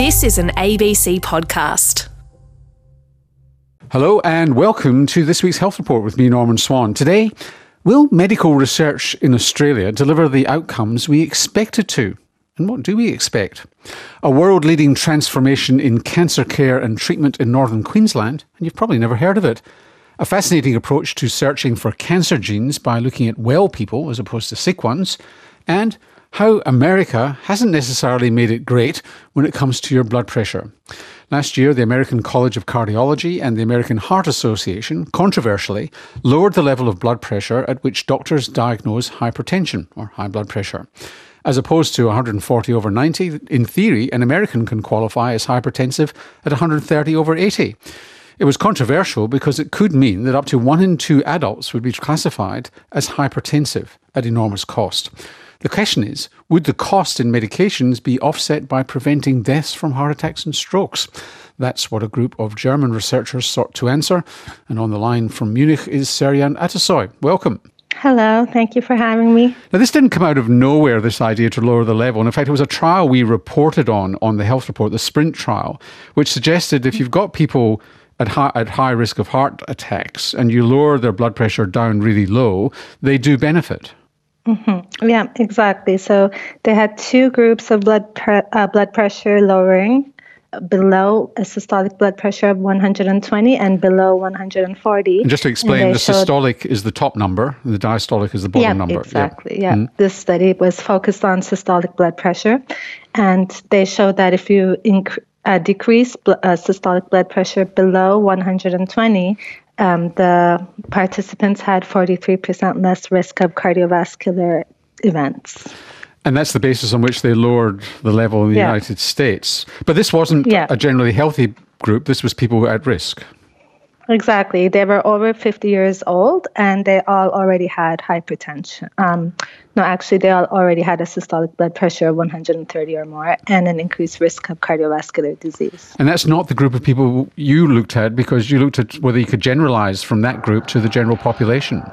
This is an ABC podcast. Hello and welcome to this week's Health Report with me, Norman Swan. Today, will medical research in Australia deliver the outcomes we expect it to? And what do we expect? A world leading transformation in cancer care and treatment in northern Queensland, and you've probably never heard of it. A fascinating approach to searching for cancer genes by looking at well people as opposed to sick ones. And how America hasn't necessarily made it great when it comes to your blood pressure. Last year, the American College of Cardiology and the American Heart Association controversially lowered the level of blood pressure at which doctors diagnose hypertension or high blood pressure. As opposed to 140 over 90, in theory, an American can qualify as hypertensive at 130 over 80. It was controversial because it could mean that up to one in two adults would be classified as hypertensive at enormous cost. The question is would the cost in medications be offset by preventing deaths from heart attacks and strokes? That's what a group of German researchers sought to answer. And on the line from Munich is Seryan Atasoy. Welcome. Hello, thank you for having me. Now, this didn't come out of nowhere, this idea to lower the level. And in fact, it was a trial we reported on on the health report, the SPRINT trial, which suggested if you've got people at high, at high risk of heart attacks and you lower their blood pressure down really low, they do benefit. Mm-hmm. Yeah, exactly. So they had two groups of blood pre- uh, blood pressure lowering below a systolic blood pressure of 120 and below 140. And just to explain, the systolic is the top number, the diastolic is the bottom yeah, number. Exactly. Yeah. Mm-hmm. This study was focused on systolic blood pressure, and they showed that if you inc- uh, decrease bl- uh, systolic blood pressure below 120, um, the participants had 43% less risk of cardiovascular events. And that's the basis on which they lowered the level in the yeah. United States. But this wasn't yeah. a generally healthy group, this was people at risk. Exactly. They were over 50 years old and they all already had hypertension. Um, no, actually, they all already had a systolic blood pressure of 130 or more and an increased risk of cardiovascular disease. And that's not the group of people you looked at because you looked at whether you could generalize from that group to the general population.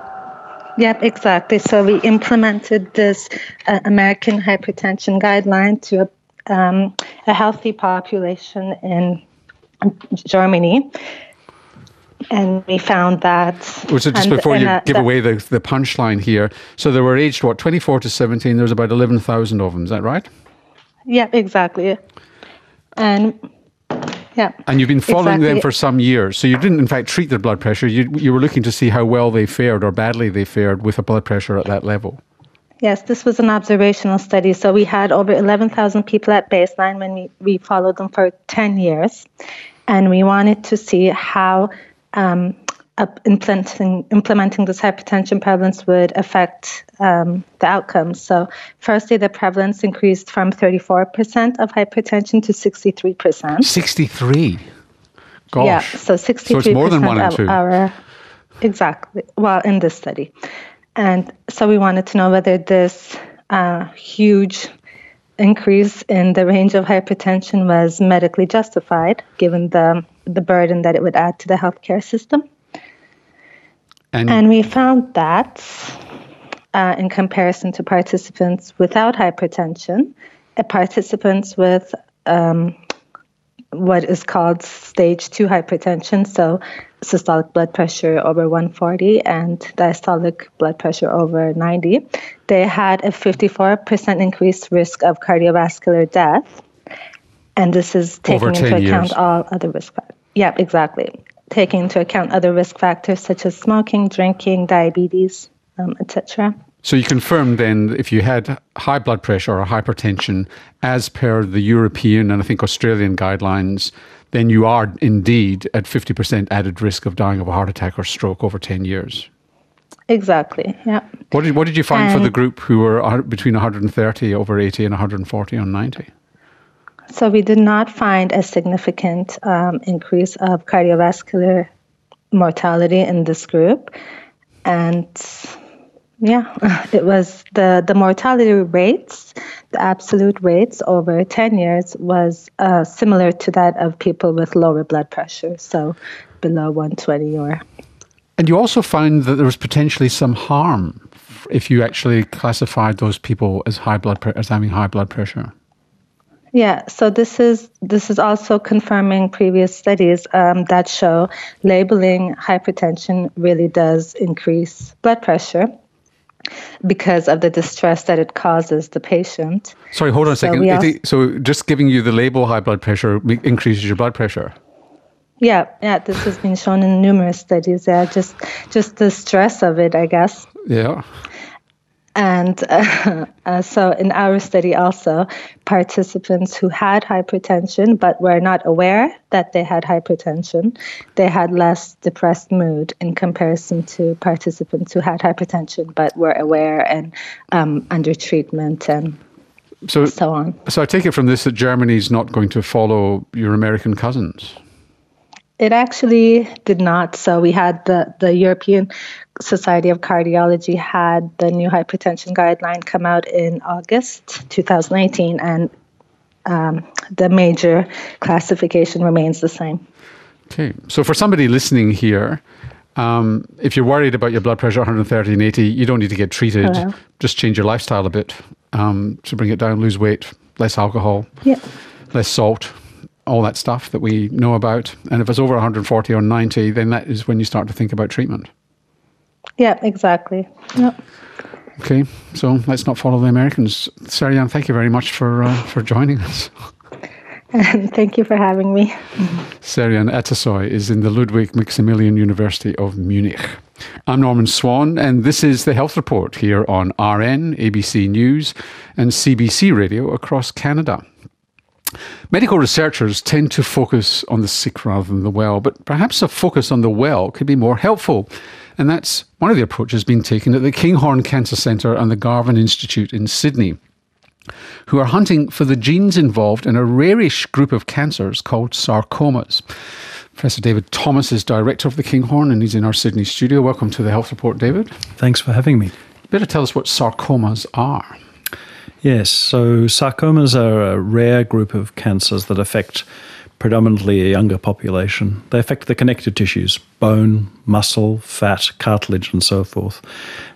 Yep, exactly. So we implemented this uh, American hypertension guideline to a, um, a healthy population in Germany and we found that. Was it just before you give away the, the punchline here? So they were aged, what, 24 to 17? There was about 11,000 of them, is that right? Yeah, exactly. And yeah. And you've been following exactly. them for some years. So you didn't, in fact, treat their blood pressure. You, you were looking to see how well they fared or badly they fared with a blood pressure at that level. Yes, this was an observational study. So we had over 11,000 people at baseline when we, we followed them for 10 years. And we wanted to see how um, implementing implementing this hypertension prevalence would affect um, the outcomes. So, firstly, the prevalence increased from 34% of hypertension to 63%. 63. Gosh. Yeah, so 63% so it's more than one of two. our exactly. Well, in this study, and so we wanted to know whether this uh, huge increase in the range of hypertension was medically justified, given the the burden that it would add to the healthcare system. And, and we found that uh, in comparison to participants without hypertension, uh, participants with um, what is called stage 2 hypertension, so systolic blood pressure over 140 and diastolic blood pressure over 90, they had a 54% increased risk of cardiovascular death. And this is taking into account all other risk factors. Yeah, exactly. Taking into account other risk factors such as smoking, drinking, diabetes, um, etc. So you confirmed then if you had high blood pressure or hypertension, as per the European and I think Australian guidelines, then you are indeed at 50% added risk of dying of a heart attack or stroke over 10 years. Exactly, yeah. What did, what did you find for the group who were between 130 over 80 and 140 on 90? So we did not find a significant um, increase of cardiovascular mortality in this group, and yeah, it was the the mortality rates, the absolute rates over ten years was uh, similar to that of people with lower blood pressure, so below 120 or. And you also found that there was potentially some harm if you actually classified those people as high blood pre- as having high blood pressure. Yeah, so this is this is also confirming previous studies um, that show labeling hypertension really does increase blood pressure because of the distress that it causes the patient. Sorry, hold on a second. also- so just giving you the label high blood pressure increases your blood pressure. Yeah, yeah, this has been shown in numerous studies. Yeah, just just the stress of it, I guess. Yeah. And uh, uh, so, in our study, also, participants who had hypertension but were not aware that they had hypertension, they had less depressed mood in comparison to participants who had hypertension but were aware and um, under treatment and So, so on. so I take it from this that Germany's not going to follow your American cousins. It actually did not. So we had the, the European Society of Cardiology had the new hypertension guideline come out in August 2018, and um, the major classification remains the same. Okay. So for somebody listening here, um, if you're worried about your blood pressure 130 and 80, you don't need to get treated. Hello. Just change your lifestyle a bit um, to bring it down, lose weight, less alcohol, Yeah. less salt, all that stuff that we know about. And if it's over 140 or 90, then that is when you start to think about treatment. Yeah, exactly. Yep. Okay, so let's not follow the Americans. Seryan, thank you very much for uh, for joining us. And thank you for having me. Seryan Atasoy is in the Ludwig Maximilian University of Munich. I'm Norman Swan, and this is the Health Report here on RN, ABC News, and CBC Radio across Canada. Medical researchers tend to focus on the sick rather than the well, but perhaps a focus on the well could be more helpful. And that's one of the approaches being taken at the Kinghorn Cancer Centre and the Garvan Institute in Sydney, who are hunting for the genes involved in a rarish group of cancers called sarcomas. Professor David Thomas is director of the Kinghorn and he's in our Sydney studio. Welcome to the Health Report, David. Thanks for having me. Better tell us what sarcomas are. Yes, so sarcomas are a rare group of cancers that affect predominantly a younger population. They affect the connective tissues bone, muscle, fat, cartilage, and so forth.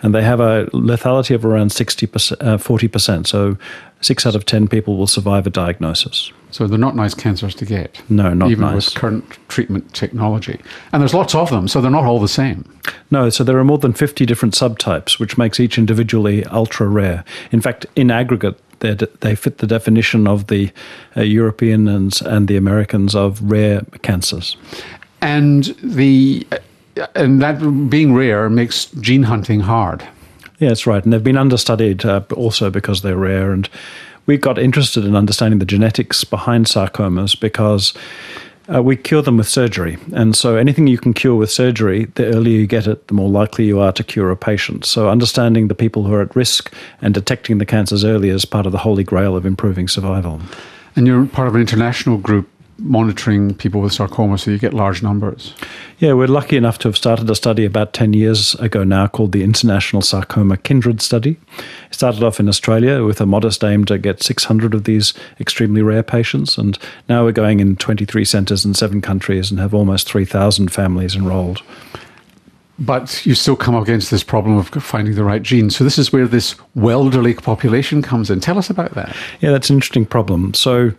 And they have a lethality of around 60%, uh, 40%. So six out of 10 people will survive a diagnosis. So they're not nice cancers to get. No, not even nice. with current treatment technology. And there's lots of them, so they're not all the same. No, so there are more than 50 different subtypes, which makes each individually ultra rare. In fact, in aggregate, they fit the definition of the uh, European and, and the Americans of rare cancers. And the and that being rare makes gene hunting hard. Yeah, that's right. And they've been understudied uh, also because they're rare. And we got interested in understanding the genetics behind sarcomas because uh, we cure them with surgery. And so anything you can cure with surgery, the earlier you get it, the more likely you are to cure a patient. So understanding the people who are at risk and detecting the cancers early is part of the holy grail of improving survival. And you're part of an international group monitoring people with sarcoma, so you get large numbers. Yeah, we're lucky enough to have started a study about 10 years ago now called the International Sarcoma Kindred Study. It started off in Australia with a modest aim to get 600 of these extremely rare patients, and now we're going in 23 centres in seven countries and have almost 3,000 families enrolled. But you still come up against this problem of finding the right gene. So this is where this wellderly population comes in. Tell us about that. Yeah, that's an interesting problem. So,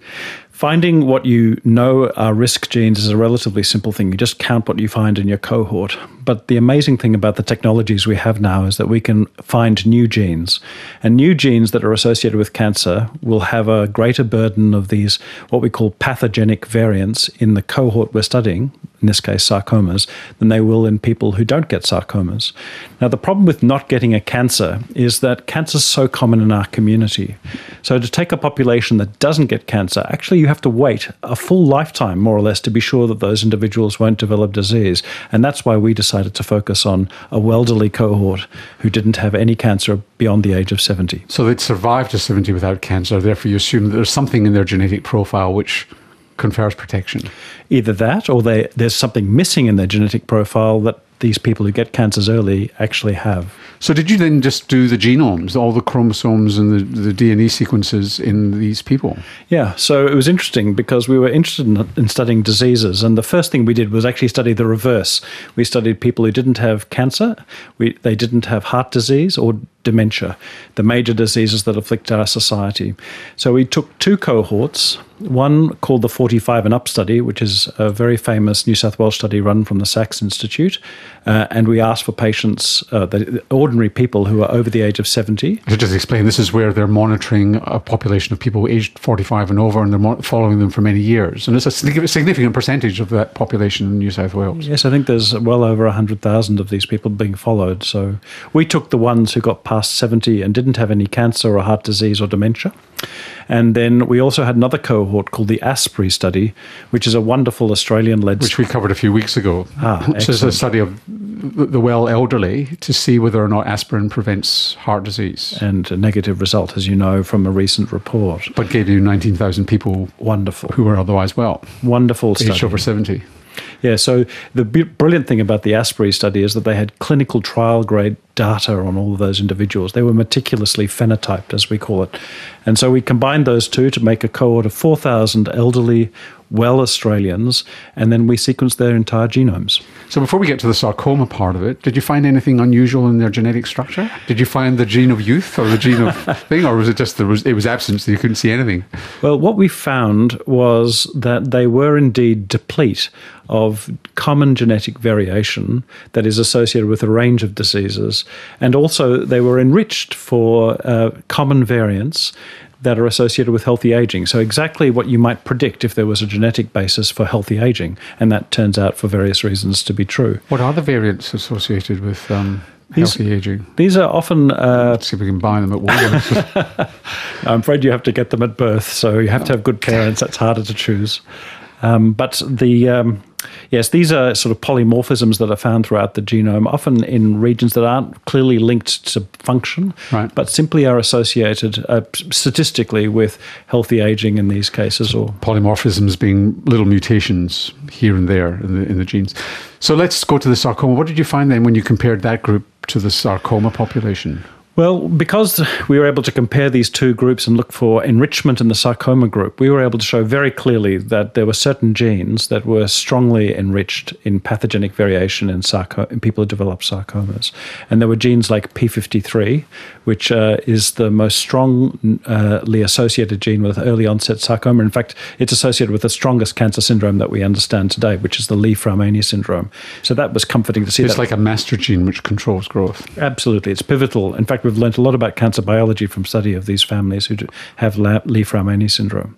finding what you know are risk genes is a relatively simple thing. You just count what you find in your cohort. But the amazing thing about the technologies we have now is that we can find new genes. And new genes that are associated with cancer will have a greater burden of these, what we call pathogenic variants, in the cohort we're studying, in this case sarcomas, than they will in people who don't get sarcomas. Now, the problem with not getting a cancer is that cancer is so common in our community. So, to take a population that doesn't get cancer, actually, you have to wait a full lifetime, more or less, to be sure that those individuals won't develop disease. And that's why we decided to focus on a elderly cohort who didn't have any cancer beyond the age of 70. So they'd survive to 70 without cancer, therefore you assume that there's something in their genetic profile which confers protection. Either that or they, there's something missing in their genetic profile that these people who get cancers early actually have. So did you then just do the genomes, all the chromosomes and the, the DNA sequences in these people? Yeah, so it was interesting because we were interested in, in, studying diseases, and the first thing we did was actually study the reverse. We studied people who didn't have cancer, we, they didn't have heart disease or dementia, the major diseases that afflict our society. So we took two cohorts, one called the 45 and Up study, which is a very famous New South Wales study run from the Sax Institute. Uh, and we asked for patients, uh, the ordinary people who are over the age of 70. To just explain, this is where they're monitoring a population of people aged 45 and over and they're following them for many years. And it's a significant percentage of that population in New South Wales. Yes, I think there's well over 100,000 of these people being followed. So we took the ones who got past 70 and didn't have any cancer or heart disease or dementia. And then we also had another cohort called the ASPREE study, which is a wonderful Australian led Which we covered a few weeks ago. Ah, which is a study of the well elderly to see whether or not aspirin prevents heart disease. And a negative result, as you know, from a recent report. But gave you 19,000 people Wonderful. who were otherwise well, Wonderful study. aged over 70. Yeah, so the brilliant thing about the ASPREE study is that they had clinical trial grade data on all of those individuals. They were meticulously phenotyped, as we call it. And so we combined those two to make a cohort of 4,000 elderly, well Australians, and then we sequenced their entire genomes. So before we get to the sarcoma part of it, did you find anything unusual in their genetic structure? Did you find the gene of youth or the gene of thing, or was it just there was it was absent, so you couldn't see anything? Well, what we found was that they were indeed deplete of common genetic variation that is associated with a range of diseases, and also they were enriched for uh, common variants that are associated with healthy aging. So, exactly what you might predict if there was a genetic basis for healthy aging, and that turns out for various reasons to be true. What are the variants associated with um, These- healthy aging? These are often uh, Let's see if we can buy them at Woolworths. I'm afraid you have to get them at birth, so you have to have good parents. That's harder to choose. Um, but the um, yes, these are sort of polymorphisms that are found throughout the genome, often in regions that aren't clearly linked to function, Right. but simply are associated uh, statistically with healthy aging in these cases. Or Polymorphisms being little mutations here and there in the, in the genes. So let's go to the sarcoma. What did you find then when you compared that group to the sarcoma population? Well, because we were able to compare these two groups and look for enrichment in the sarcoma group, we were able to show very clearly that there were certain genes that were strongly enriched in pathogenic variation in, sarco- in people who develop sarcomas. And there were genes like P53, which uh, is the most strongly associated gene with early onset sarcoma. In fact, it's associated with the strongest cancer syndrome that we understand today, which is the Li-Fraumeni syndrome. So that was comforting to see. It's that like a master gene which controls growth. Absolutely, it's pivotal. In fact, we've learnt a lot about cancer biology from study of these families who have La- Li-Fraumeni syndrome.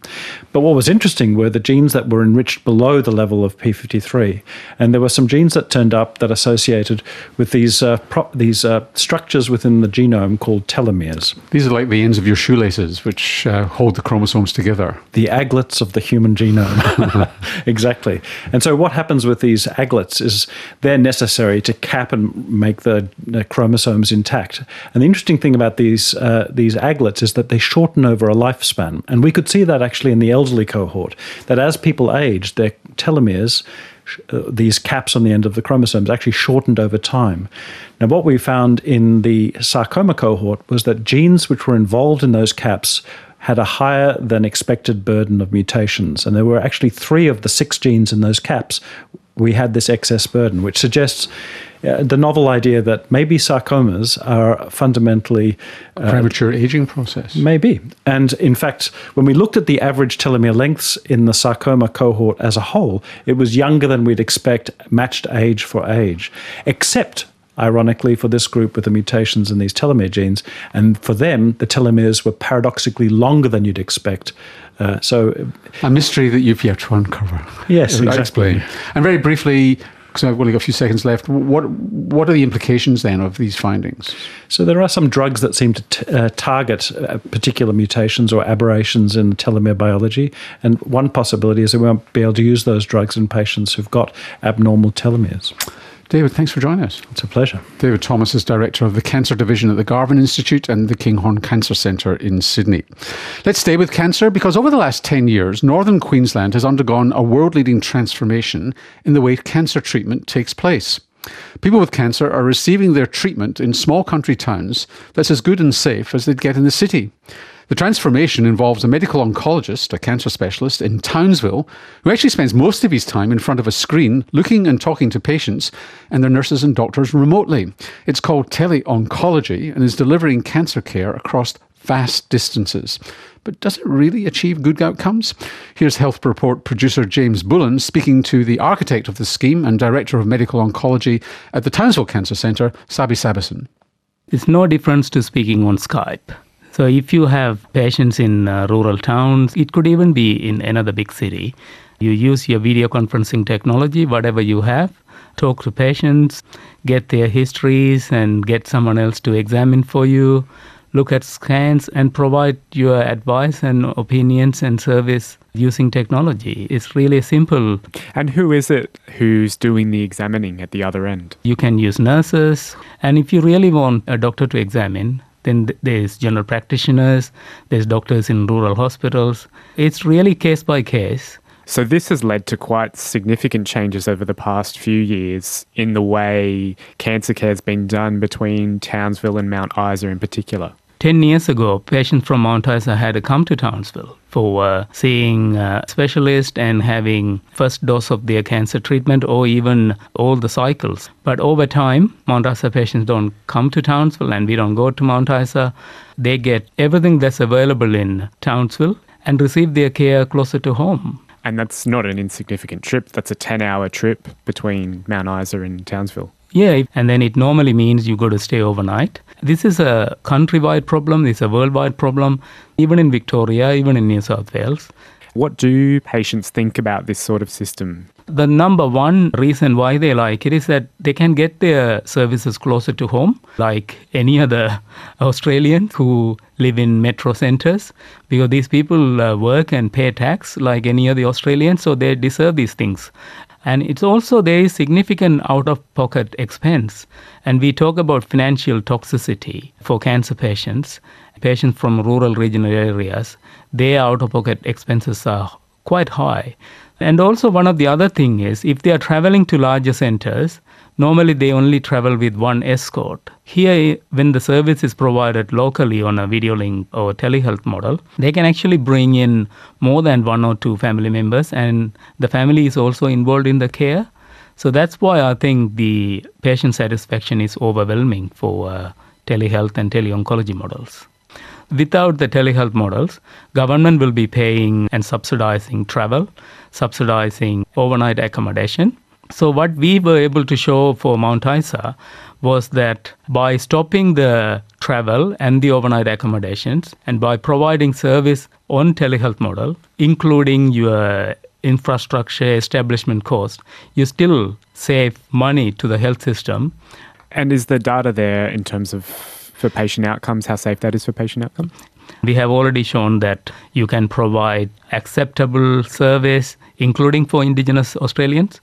But what was interesting were the genes that were enriched below the level of P53, and there were some genes that turned up that associated with these uh, pro- these uh, structures within the genome called telomeres, These are like the ends of your shoelaces, which uh, hold the chromosomes together. the aglets of the human genome. exactly. And so, what happens with these aglets is they're necessary to cap and make the, the chromosomes intact. And the interesting thing about these uh, these aglets is that they shorten over a lifespan, and we could see that actually in the elderly cohort. That as people age, their telomeres. Uh, these caps on the end of the chromosomes actually shortened over time. Now, what we found in the sarcoma cohort was that genes which were involved in those caps had a higher than expected burden of mutations. And there were actually three of the six genes in those caps. We had this excess burden, which suggests the novel idea that maybe sarcomas are fundamentally uh, Premature aging process. Maybe. And in fact, when we looked at the average telomere lengths in the sarcoma cohort as a whole, it was younger than we'd expect, matched age for age, except. Ironically, for this group with the mutations in these telomere genes, and for them, the telomeres were paradoxically longer than you'd expect. Uh, so, A mystery that you've yet to uncover. Yes, Uh, exactly. Explain. And very briefly, because I've only got a few seconds left, what what are the implications then of these findings? So there are some drugs that seem to t- uh, target uh, particular mutations or aberrations in telomere biology, and one possibility is that we won't be able to use those drugs in patients who've got abnormal telomeres. David, thanks for joining us. It's a pleasure. David Thomas is Director of the Cancer Division at the Garvan Institute and the Kinghorn Cancer Centre in Sydney. Let's stay with cancer because over the last 10 years, Northern Queensland has undergone a world leading transformation in the way cancer treatment takes place. People with cancer are receiving their treatment in small country towns that's as good and safe as they'd get in the city. The transformation involves a medical oncologist, a cancer specialist in Townsville, who actually spends most of his time in front of a screen looking and talking to patients and their nurses and doctors remotely. It's called tele-oncology and is delivering cancer care across vast distances. But does it really achieve good outcomes? Here's Health Report producer James Bullen speaking to the architect of the scheme and director of medical oncology at the Townsville Cancer Centre, Sabe Sabesan. It's no difference to speaking on Skype. So if you have patients in uh, rural towns, it could even be in another big city. You use your video conferencing technology, whatever you have, talk to patients, get their histories, and get someone else to examine for you, look at scans, and provide your advice and opinions and service using technology. It's really simple. And who is it who's doing the examining at the other end? You can use nurses, and if you really want a doctor to examine, then there's general practitioners, there's doctors in rural hospitals. It's really case by case. So, this has led to quite significant changes over the past few years in the way cancer care has been done between Townsville and Mount Isa in particular. 10 years ago, patients from Mount Isa had to come to Townsville for uh, seeing a specialist and having first dose of their cancer treatment or even all the cycles. But over time, Mount Isa patients don't come to Townsville and we don't go to Mount Isa. They get everything that's available in Townsville and receive their care closer to home. And that's not an insignificant trip. That's a 10 hour trip between Mount Isa and Townsville. Yeah, and then it normally means you got to stay overnight. This is a countrywide problem, it's a worldwide problem, even in Victoria, even in New South Wales. What do patients think about this sort of system? The number one reason why they like it is that they can get their services closer to home, like any other Australians who live in metro centres, because these people uh, work and pay tax like any other Australians, so they deserve these things. And it's also there is significant out of pocket expense. And we talk about financial toxicity for cancer patients, patients from rural regional areas, their out of pocket expenses are quite high. And also, one of the other thing is if they are traveling to larger centers, normally they only travel with one escort. Here, when the service is provided locally on a video link or telehealth model, they can actually bring in more than one or two family members, and the family is also involved in the care. So that's why I think the patient satisfaction is overwhelming for uh, telehealth and teleoncology models. Without the telehealth models, government will be paying and subsidizing travel, subsidizing overnight accommodation. So what we were able to show for Mount Isa was that by stopping the travel and the overnight accommodations and by providing service on telehealth model, including your infrastructure establishment cost, you still save money to the health system. And is the data there in terms of for patient outcomes, how safe that is for patient outcomes? We have already shown that you can provide acceptable service, including for Indigenous Australians.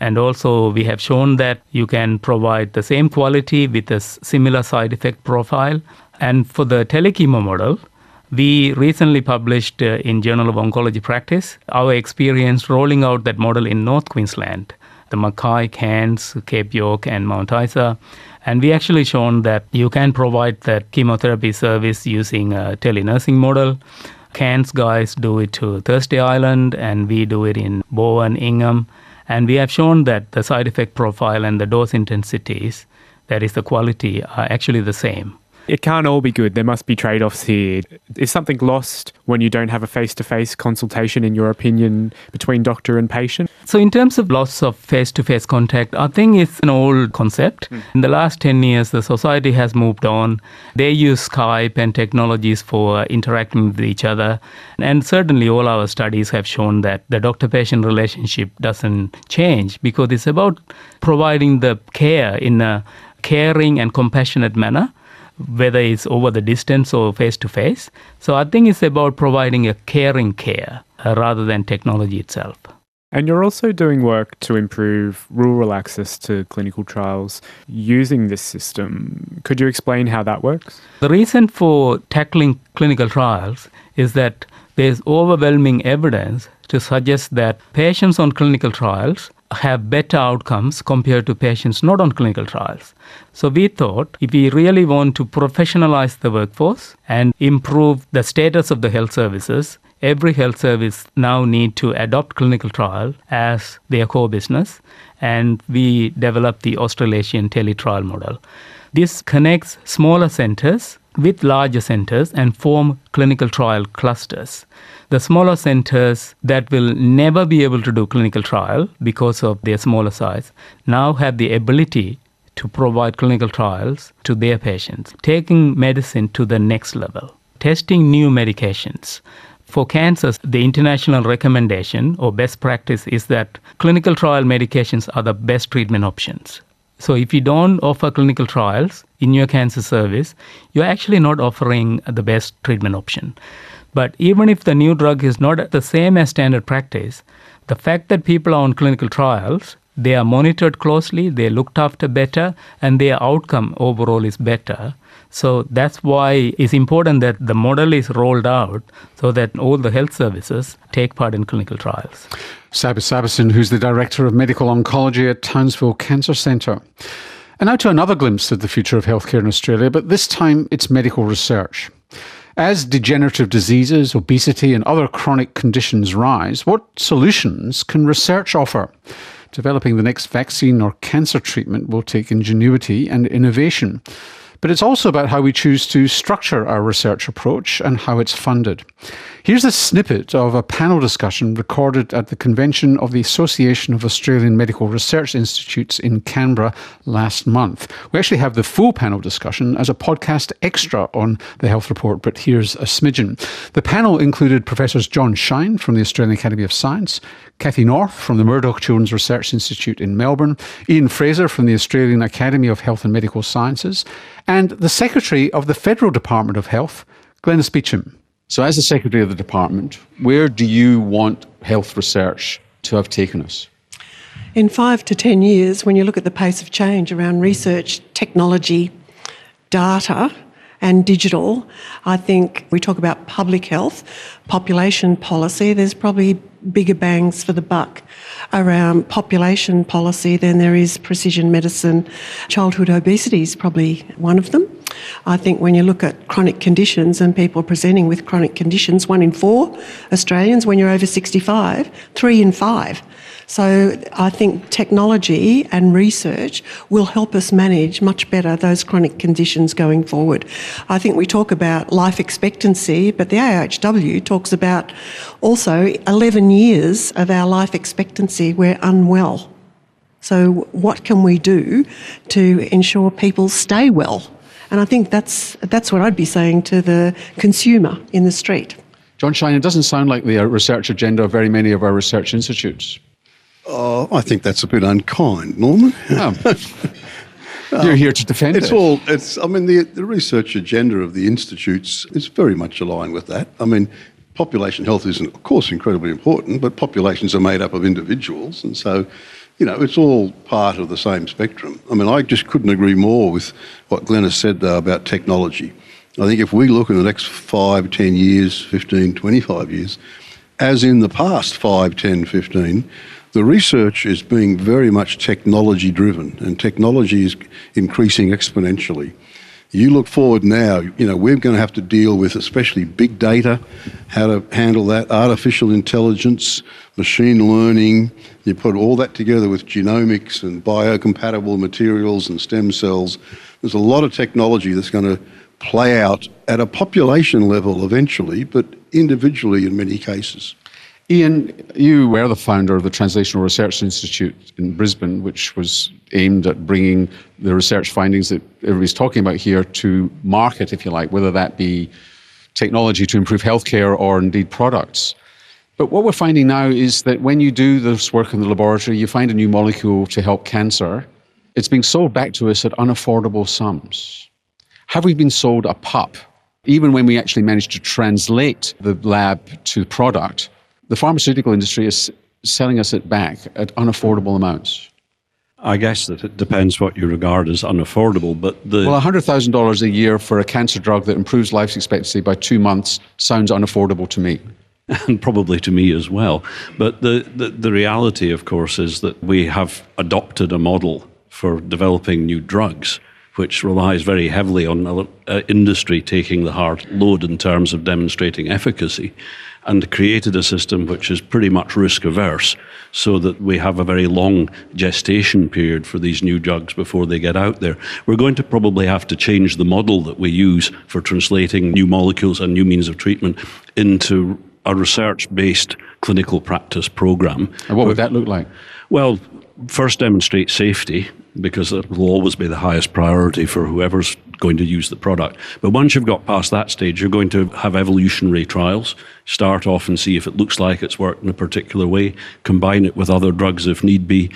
And also, we have shown that you can provide the same quality with a similar side effect profile. And for the telechemo model, we recently published uh, in Journal of Oncology Practice our experience rolling out that model in North Queensland, the Mackay, Cairns, Cape York, and Mount Isa. And we actually shown that you can provide that chemotherapy service using a telenursing model. Cairns guys do it to Thursday Island, and we do it in Bowen, Ingham. And we have shown that the side effect profile and the dose intensities, that is the quality, are actually the same. It can't all be good. There must be trade offs here. Is something lost when you don't have a face to face consultation, in your opinion, between doctor and patient? So, in terms of loss of face to face contact, I think it's an old concept. Mm. In the last 10 years, the society has moved on. They use Skype and technologies for interacting with each other. And certainly, all our studies have shown that the doctor patient relationship doesn't change because it's about providing the care in a caring and compassionate manner whether it's over the distance or face to face. So I think it's about providing a caring care uh, rather than technology itself. And you're also doing work to improve rural access to clinical trials using this system. Could you explain how that works? The reason for tackling clinical trials is that there's overwhelming evidence to suggest that patients on clinical trials have better outcomes compared to patients not on clinical trials. So we thought if we really want to professionalize the workforce and improve the status of the health services, every health service now need to adopt clinical trial as their core business and we developed the Australasian teletrial model. This connects smaller centers with larger centers and form clinical trial clusters. The smaller centers that will never be able to do clinical trial because of their smaller size now have the ability to provide clinical trials to their patients, taking medicine to the next level, testing new medications. For cancers, the international recommendation or best practice is that clinical trial medications are the best treatment options. So if you don't offer clinical trials in your cancer service, you're actually not offering the best treatment option. But even if the new drug is not the same as standard practice, the fact that people are on clinical trials, they are monitored closely, they're looked after better, and their outcome overall is better. So that's why it's important that the model is rolled out so that all the health services take part in clinical trials. Sabe Sabesan, who's the Director of Medical Oncology at Townsville Cancer Centre. And now to another glimpse of the future of healthcare in Australia, but this time it's medical research. As degenerative diseases, obesity, and other chronic conditions rise, what solutions can research offer? Developing the next vaccine or cancer treatment will take ingenuity and innovation. But it's also about how we choose to structure our research approach and how it's funded. Here's a snippet of a panel discussion recorded at the convention of the Association of Australian Medical Research Institutes in Canberra last month. We actually have the full panel discussion as a podcast extra on the Health Report, but here's a smidgen. The panel included Professors John Shine from the Australian Academy of Science, Kathy North from the Murdoch Children's Research Institute in Melbourne, Ian Fraser from the Australian Academy of Health and Medical Sciences, and the Secretary of the Federal Department of Health, Glenys Beauchamp. So, as the Secretary of the Department, where do you want health research to have taken us? In five to 10 years, when you look at the pace of change around research, technology, data, and digital, I think we talk about public health, population policy, there's probably bigger bangs for the buck around population policy than there is precision medicine. Childhood obesity is probably one of them. I think when you look at chronic conditions and people presenting with chronic conditions, one in four Australians, when you're over 65, three in five. So I think technology and research will help us manage much better those chronic conditions going forward. I think we talk about life expectancy, but the AHW talks about also 11 years of our life expectancy we're unwell. So what can we do to ensure people stay well? And I think that's, that's what I'd be saying to the consumer in the street. John Shine, it doesn't sound like the uh, research agenda of very many of our research institutes. Oh, I think that's a bit unkind, Norman. Oh. You're here to defend it. it's it. all. It's. I mean, the the research agenda of the institutes is very much aligned with that. I mean, population health is, of course, incredibly important, but populations are made up of individuals, and so you know, it's all part of the same spectrum. I mean, I just couldn't agree more with what Glenn has said, though, about technology. I think if we look in the next 5, 10 years, 15, 25 years, as in the past 5, 10, 15, the research is being very much technology driven and technology is increasing exponentially. You look forward now, you know, we're going to have to deal with especially big data, how to handle that, artificial intelligence, machine learning. You put all that together with genomics and biocompatible materials and stem cells. There's a lot of technology that's going to play out at a population level eventually, but individually in many cases. Ian, you were the founder of the Translational Research Institute in Brisbane, which was aimed at bringing the research findings that everybody's talking about here to market, if you like, whether that be technology to improve healthcare or indeed products. But what we're finding now is that when you do this work in the laboratory, you find a new molecule to help cancer, it's being sold back to us at unaffordable sums. Have we been sold a pup? Even when we actually manage to translate the lab to product, the pharmaceutical industry is selling us it back at unaffordable amounts. I guess that it depends what you regard as unaffordable, but the Well, $100,000 a year for a cancer drug that improves life expectancy by two months sounds unaffordable to me. and probably to me as well. But the, the, the reality, of course, is that we have adopted a model for developing new drugs which relies very heavily on uh, industry taking the hard load in terms of demonstrating efficacy, and created a system which is pretty much risk averse, so that we have a very long gestation period for these new drugs before they get out there. We're going to probably have to change the model that we use for translating new molecules and new means of treatment into a research based clinical practice program. And what would that look like? Well, first demonstrate safety because it will always be the highest priority for whoever's going to use the product. But once you've got past that stage, you're going to have evolutionary trials. Start off and see if it looks like it's worked in a particular way, combine it with other drugs if need be.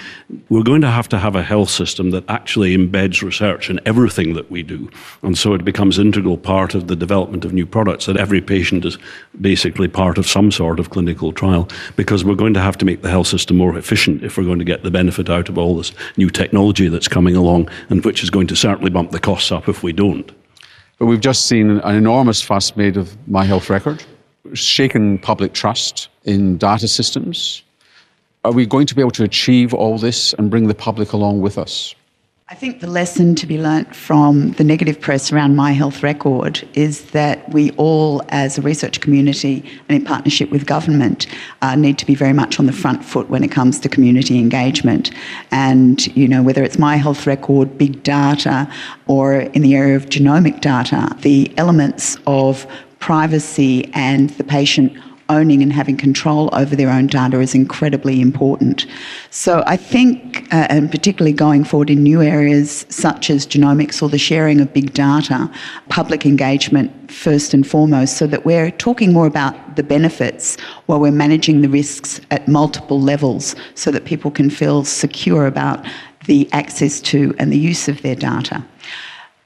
We're going to have to have a health system that actually embeds research in everything that we do. And so it becomes integral part of the development of new products that every patient is basically part of some sort of clinical trial because we're going to have to make the health system more efficient if we're going to get the benefit out of all this new technology that's coming along and which is going to certainly bump the costs up if we don't. But we've just seen an enormous fuss made of My Health Record, shaken public trust in data systems. Are we going to be able to achieve all this and bring the public along with us? I think the lesson to be learnt from the negative press around My Health Record is that we all, as a research community and in partnership with government, uh, need to be very much on the front foot when it comes to community engagement. And, you know, whether it's My Health Record, big data, or in the area of genomic data, the elements of privacy and the patient owning and having control over their own data is incredibly important. So I think, uh, and particularly going forward in new areas such as genomics or the sharing of big data, public engagement first and foremost, so that we're talking more about the benefits while we're managing the risks at multiple levels so that people can feel secure about the access to and the use of their data.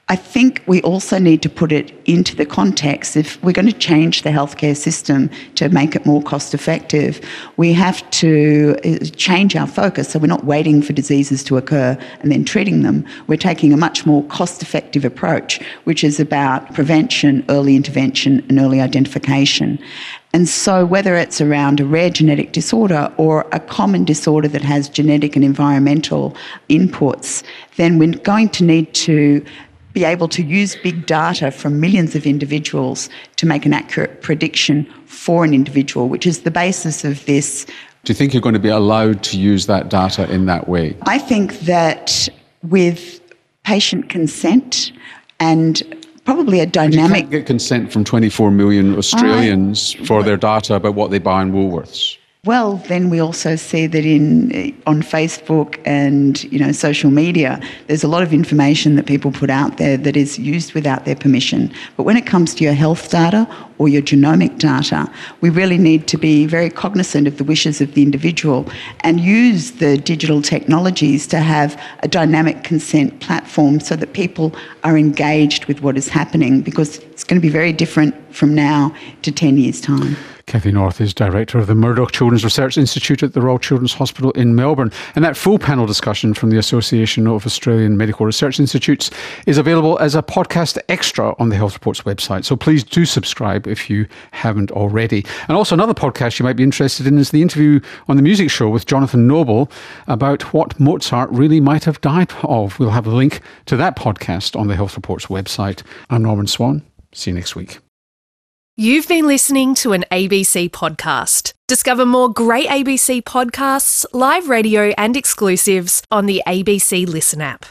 I think we also need to put it into the context. If we're going to change the healthcare system to make it more cost effective, we have to uh, change our focus. So we're not waiting for diseases to occur and then treating them. We're taking a much more cost effective approach, which is about prevention, early intervention, and early identification. And so, whether it's around a rare genetic disorder or a common disorder that has genetic and environmental inputs, then we're going to need to be able to use big data from millions of individuals to make an accurate prediction for an individual, which is the basis of this. Do you think you're going to be allowed to use that data in that way? I think that with patient consent and probably a dynamic. you can't get consent from 24 million Australians for their data about what they buy in Woolworths. Well, then we also see that in eh, on Facebook and you know social media, there's a lot of information that people put out there that is used without their permission. But when it comes to your health data or your genomic data, we really need to be very cognizant of the wishes of the individual and use the digital technologies to have a dynamic consent platform so that people are engaged with what is happening because it's going to be very different from now to 10 years' time. Kathy North is Director of the Murdoch Children's Research Institute at the Royal Children's Hospital in Melbourne. And that full panel discussion from the Association of Australian Medical Research Institutes is available as a podcast extra on the Health Report's website. So please do subscribe if you haven't already. And also, another podcast you might be interested in is the interview on the music show with Jonathan Noble about what Mozart really might have died of. We'll have a link to that podcast on the Health Report's website. I'm Norman Swan. See you next week. You've been listening to an ABC podcast. Discover more great ABC podcasts, live radio, and exclusives on the ABC Listen app.